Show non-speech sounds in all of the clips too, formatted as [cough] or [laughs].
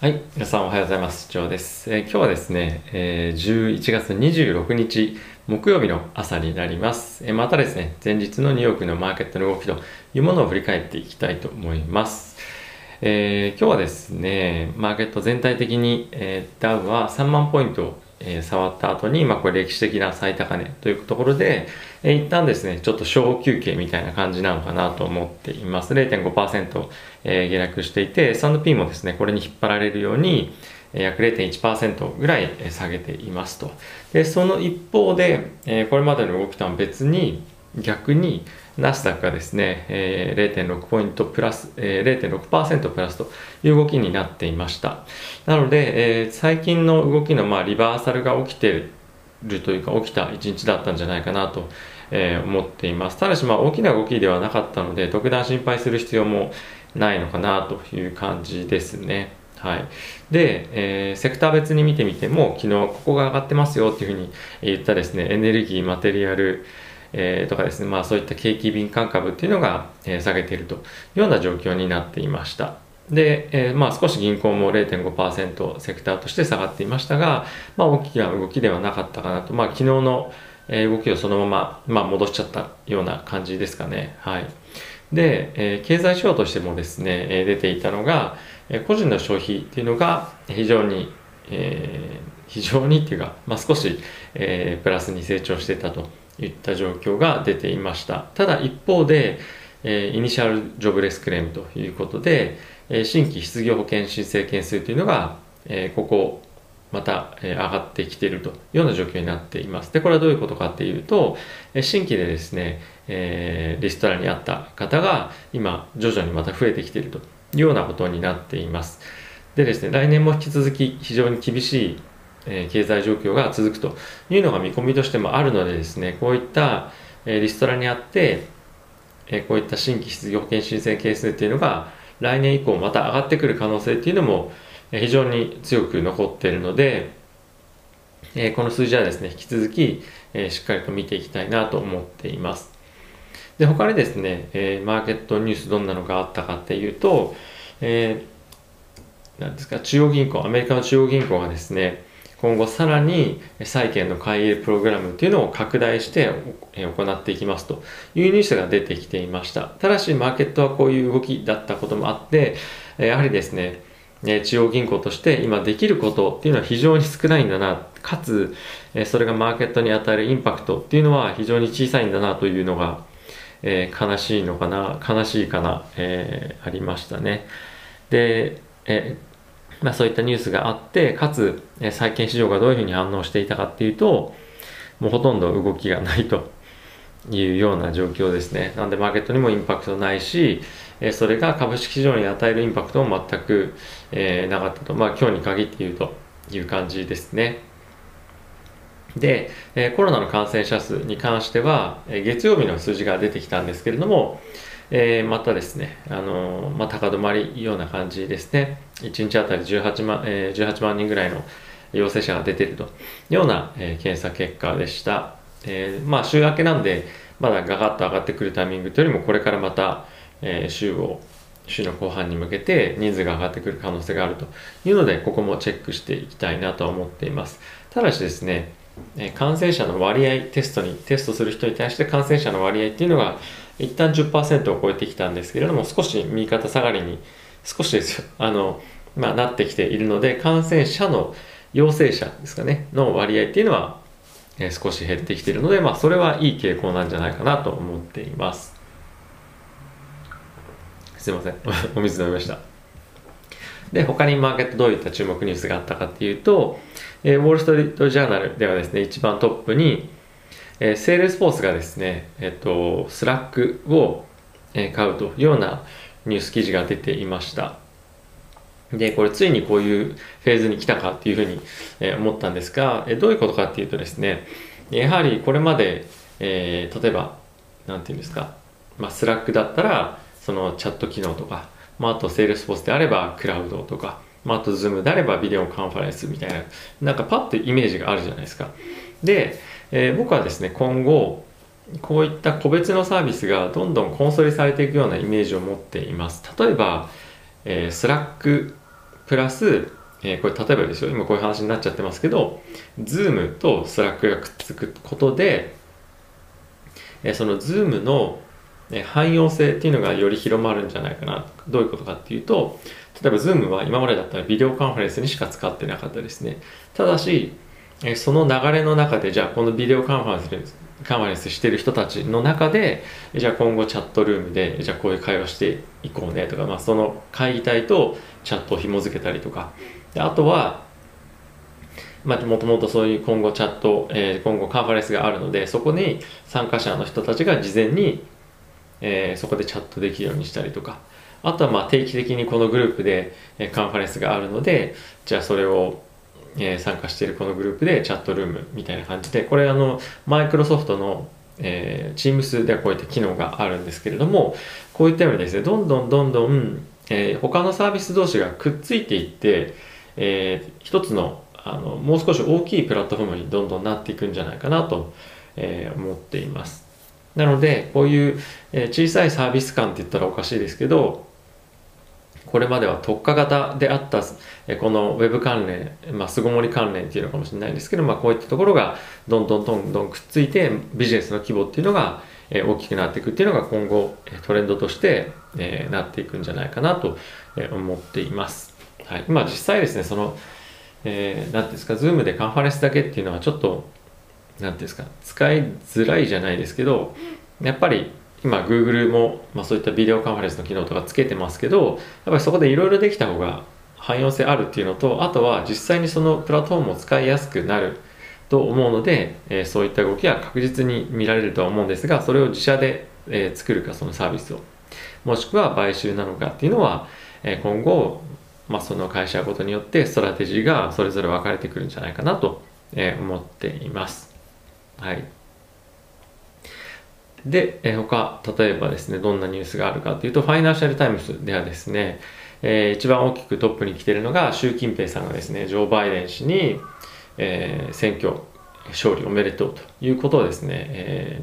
はい、皆さんおはようございます。ジョーです。えー今日はですね、えー11月26日木曜日の朝になります。えーまたですね、前日のニューヨークのマーケットの動きというものを振り返っていきたいと思います。え今日はですね、マーケット全体的に、えダウは3万ポイント、えー触った後に、まあ、これ歴史的な最高値というところで、えー一旦ですね、ちょっと小休憩みたいな感じなのかなと思っています。0.5%、えー下落していて、S&P もですね、これに引っ張られるように、約0.1%ぐらい下げていますと。で、その一方で、えーこれまでの動きとは別に、逆にナスダックがですね、えー0.6ポイントプラス、えー0.6%プラスという動きになっていました。なので、えー最近の動きのまあリバーサルが起きてるというか起きた一日だったんじゃないかなと、えー思っています。ただしまあ大きな動きではなかったので特段心配する必要もないのかなという感じですね。はい。で、えーセクター別に見てみても昨日ここが上がってますよっていうふうに言ったですねエネルギー、マテリアル、えーとかですね、まあそういった景気敏感株っていうのが、えー下げているというような状況になっていました。で、えーまあ少し銀行も0.5%セクターとして下がっていましたが、まあ大きな動きではなかったかなと、まあ昨日の動きをそのまま、まあ、戻しちゃったような感じですかね。はい。で、えー経済指標としてもですね、えー出ていたのが、えー個人の消費っていうのが非常に、えー非常にっていうか、まあ、少し、えープラスに成長してたといった状況が出ていました。ただ一方で、えーイニシャルジョブレスクレームということで、えー新規失業保険申請件数というのが、えーここまた、えー上がってきているというような状況になっています。で、これはどういうことかっていうと、えー新規でですね、えーリストラにあった方が今徐々にまた増えてきているというようなことになっています。でですね、来年も引き続き非常に厳しい、え経済状況が続くというのが見込みとしてもあるのでですね、こういった、えリストラにあって、えこういった新規失業保険申請件数っていうのが来年以降また上がってくる可能性っていうのも非常に強く残っているので、えこの数字はですね、引き続き、えしっかりと見ていきたいなと思っています。で、他にですね、えマーケットニュースどんなのがあったかっていうと、えーですか、中央銀行、アメリカの中央銀行がですね、今後さらに債券の買い入れプログラムっていうのを拡大して行っていきますというニュースが出てきていました。ただし、マーケットはこういう動きだったこともあって、やはりですね、中央銀行として今できることっていうのは非常に少ないんだな、かつ、それがマーケットに与えるインパクトっていうのは非常に小さいんだなというのが、え悲しいのかな、悲しいかな、えありましたね。で、まあ、そういったニュースがあって、かつ、え債券市場がどういうふうに反応していたかっていうと、もうほとんど動きがないというような状況ですね。なんでマーケットにもインパクトないし、それが株式市場に与えるインパクトも全く、えなかったと。まあ今日に限って言うという感じですね。で、えコロナの感染者数に関しては、え月曜日の数字が出てきたんですけれども、えーまたですね、あのーまあ、高止まりような感じですね。1日あたり18万,、えー18万人ぐらいの陽性者が出ているというような、えー検査結果でした。えーまあ週明けなんで、まだガガッと上がってくるタイミングというよりも、これからまた、えー週を、週の後半に向けて人数が上がってくる可能性があるというので、ここもチェックしていきたいなと思っています。ただしですね、感染者の割合テストにテストする人に対して感染者の割合っていうのが一旦10%を超えてきたんですけれども少し右肩下がりに少しですよ。[laughs] あの、まあ、なってきているので感染者の陽性者ですかねの割合っていうのは、えー少し減ってきているので、まあ、それはいい傾向なんじゃないかなと思っています。すいません。[laughs] お水飲みました。で、他にマーケットどういった注目ニュースがあったかっていうと、えーウォール・ストリート・ジャーナルではですね、一番トップに、えーセールスフォースがですね、えっ、と、スラックを、買うというようなニュース記事が出ていました。で、これついにこういうフェーズに来たかっていうふうに、え思ったんですが、えどういうことかっていうとですね、やはりこれまで、えー例えば、なんていうんですか、まあ、スラックだったら、そのチャット機能とか、まあ、あとセールスフォースであればクラウドとか、まあ、あとズームであればビデオカンファレンスみたいな、なんかパッとイメージがあるじゃないですか。で、えー僕はですね、今後、こういった個別のサービスがどんどんコンソリされていくようなイメージを持っています。例えば、えー、スラックプラス、えー、これ例えばですよ。今こういう話になっちゃってますけど Zoom と Slack がくっつくことで、えー、その Zoom の汎用性っていうのがより広まるんじゃないかな。どういうことかっていうと例えば Zoom は今までだったらビデオカンファレンスにしか使ってなかったですね。ただしえその流れの中でじゃあこのビデオカンファレンスカンファレンスしてる人たちの中でじゃあ今後チャットルームでじゃあこういう会話していこうねとか、まあ、その会議体とチャットを紐付けたりとか。であとはまあ、もともとそういう今後チャット、えー、今後カンファレンスがあるのでそこに参加者の人たちが事前に、えー、そこでチャットできるようにしたりとか。あとはまあ定期的にこのグループで、え、カンファレンスがあるのでじゃあそれをえー、参加しているこのグループでチャットルームみたいな感じでこれあのマイクロソフトの、えー、Teams ではこういった機能があるんですけれどもこういったようにですねどんどんどんどん、えー、他のサービス同士がくっついていって、えー、一つのあのもう少し大きいプラットフォームにどんどんなっていくんじゃないかなと、えー、思っています。なのでこういう、え、小さいサービス感って言ったらおかしいですけどこれまでは特化型であったこの Web 関連、まあ、巣ごもり関連っていうのかもしれないんですけど、まあ、こういったところがどんどんどんどんくっついてビジネスの規模っていうのが大きくなっていくっていうのが今後トレンドとしてなっていくんじゃないかなと思っています。はい、今実際ですねそのえー、なんですか、Zoom でカンファレンスだけっていうのはちょっと、なんですか、使いづらいじゃないですけど、やっぱり今 Google も、まあ、そういったビデオカンファレンスの機能とかつけてますけどやっぱりそこでいろいろできた方が汎用性あるっていうのとあとは実際にそのプラットフォームを使いやすくなると思うので、えー、そういった動きは確実に見られるとは思うんですがそれを自社で、えー、作るかそのサービスをもしくは買収なのかっていうのは、えー、今後、まあ、その会社ごとによってストラテジーがそれぞれ分かれてくるんじゃないかなと、え思っています。はいで、え他、例えばですね、どんなニュースがあるかというと、ファイナンシャルタイムズではですね、えー、一番大きくトップに来ているのが、習近平さんがですね、ジョー・バイデン氏に、えー、選挙勝利おめでとうということをですね、え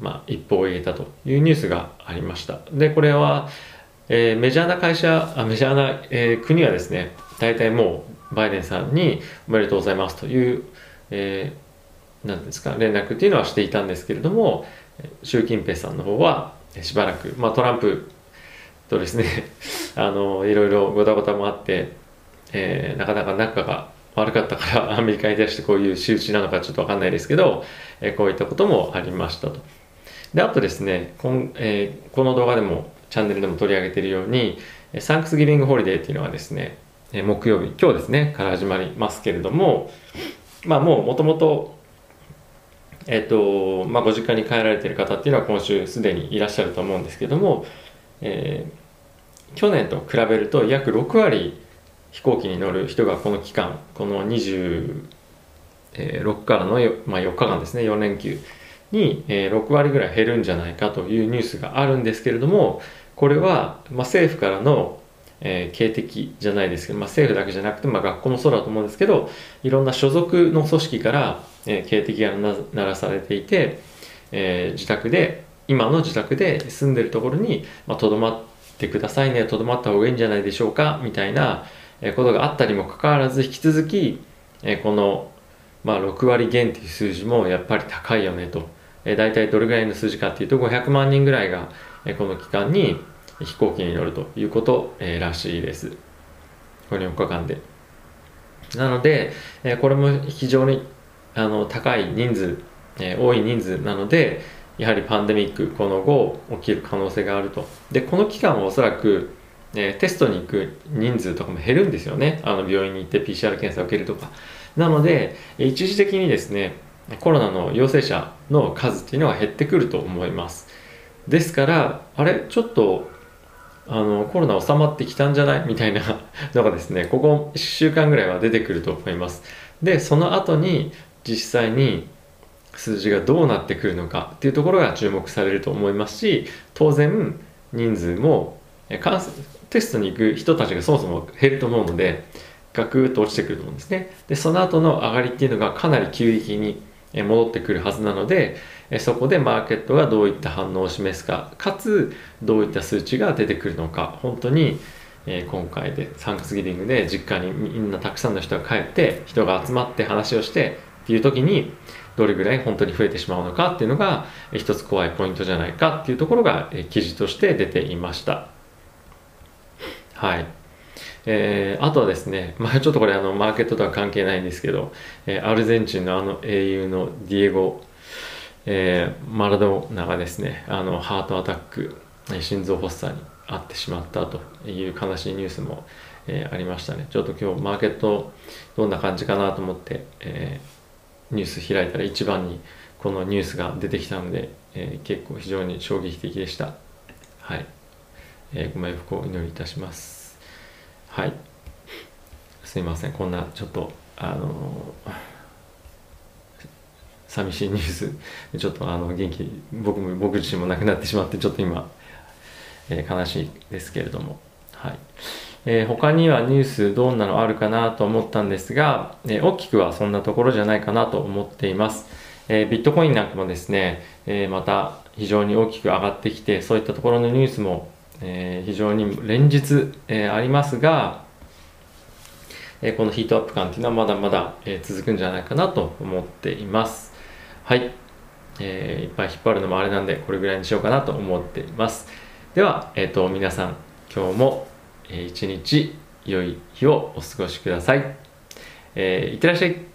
ー、まあ、一報を入れたというニュースがありました。で、これは、えー、メジャーな会社、あメジャーな、えー、国はですね、大体もうバイデンさんにおめでとうございますという、えー何ですか連絡っていうのはしていたんですけれども習近平さんの方はしばらく、まあ、トランプとですね [laughs] あのいろいろごたごたもあって、えー、なかなか仲が悪かったから [laughs] アメリカに対してこういう仕打ちなのかちょっと分かんないですけど、えー、こういったこともありましたと。であとですねこん、えー、この動画でもチャンネルでも取り上げているようにサンクスギビングホリデーっていうのはですね木曜日今日ですねから始まりますけれどもまあもうもともとえっ、とまあ、ご実家に帰られている方っていうのは今週すでにいらっしゃると思うんですけども、えー、去年と比べると約6割飛行機に乗る人がこの期間この26からの、まあ、4日間ですね4連休に、6割ぐらい減るんじゃないかというニュースがあるんですけれどもこれは、ま、政府からのえー、警笛じゃないですけど、まあ、政府だけじゃなくて、まあ、学校もそうだと思うんですけどいろんな所属の組織から、えー、警笛が鳴らされていて、えー、自宅で今の自宅で住んでるところにとど、まあ、ってくださいねとどまった方がいいんじゃないでしょうかみたいなことがあったにもかかわらず引き続き、えー、この、まあ、6割減っていう数字もやっぱり高いよねと、えー、大体どれぐらいの数字かっていうと500万人ぐらいが、えー、この期間に飛行機に乗るということ、らしいです。この4日間で。なので、これも非常にあの高い人数、え、多い人数なので、やはりパンデミック、この後起きる可能性があると。で、この期間はおそらく、えー、テストに行く人数とかも減るんですよね。あの病院に行って PCR 検査を受けるとか。なので、一時的にですね、コロナの陽性者の数っていうのは減ってくると思います。ですから、あれ、ちょっとあのコロナ収まってきたんじゃない？みたいな [laughs] のがですねここ1週間ぐらいは出てくると思います。でその後に実際に数字がどうなってくるのかっていうところが注目されると思いますし当然人数もテストに行く人たちがそもそも減ると思うのでガクッと落ちてくると思うんですね。でその後の上がりっていうのがかなり急激に戻ってくるはずなのでそこでマーケットがどういった反応を示すかかつどういった数値が出てくるのか本当に、今回でサンクスギビングで実家にみんなたくさんの人が帰って人が集まって話をしてっていう時にどれぐらい本当に増えてしまうのかっていうのが一つ怖いポイントじゃないかっていうところが、記事として出ていました。はい。えー、あとはですね、まあ、ちょっとこれあのマーケットとは関係ないんですけど、えー、アルゼンチンのあの英雄のディエゴ、えー、マラドーナがですねあのハートアタック心臓発作に遭ってしまったという悲しいニュースも、えー、ありましたね。ちょっと今日マーケットどんな感じかなと思って、えー、ニュース開いたら一番にこのニュースが出てきたので、えー、結構非常に衝撃的でした。はい。えー、ご冥福をお祈りいたします。はい。すいません。こんなちょっと、あの寂しいニュース、ちょっとあの元気、僕も僕自身も亡くなってしまって、ちょっと今、えー、悲しいですけれども、はいえー、他にはニュースどんなのあるかなと思ったんですが、えー、大きくはそんなところじゃないかなと思っています、えビットコインなんかもですね、えまた非常に大きく上がってきてそういったところのニュースも、え非常に連日、えありますが、えこのヒートアップ感っていうのはまだまだ、え続くんじゃないかなと思っていますはいえー、いっぱい引っ張るのもあれなんでこれぐらいにしようかなと思っていますでは、え、ー、と、皆さん、今日も、えー、一日良い日をお過ごしください。えー、いってらっしゃい。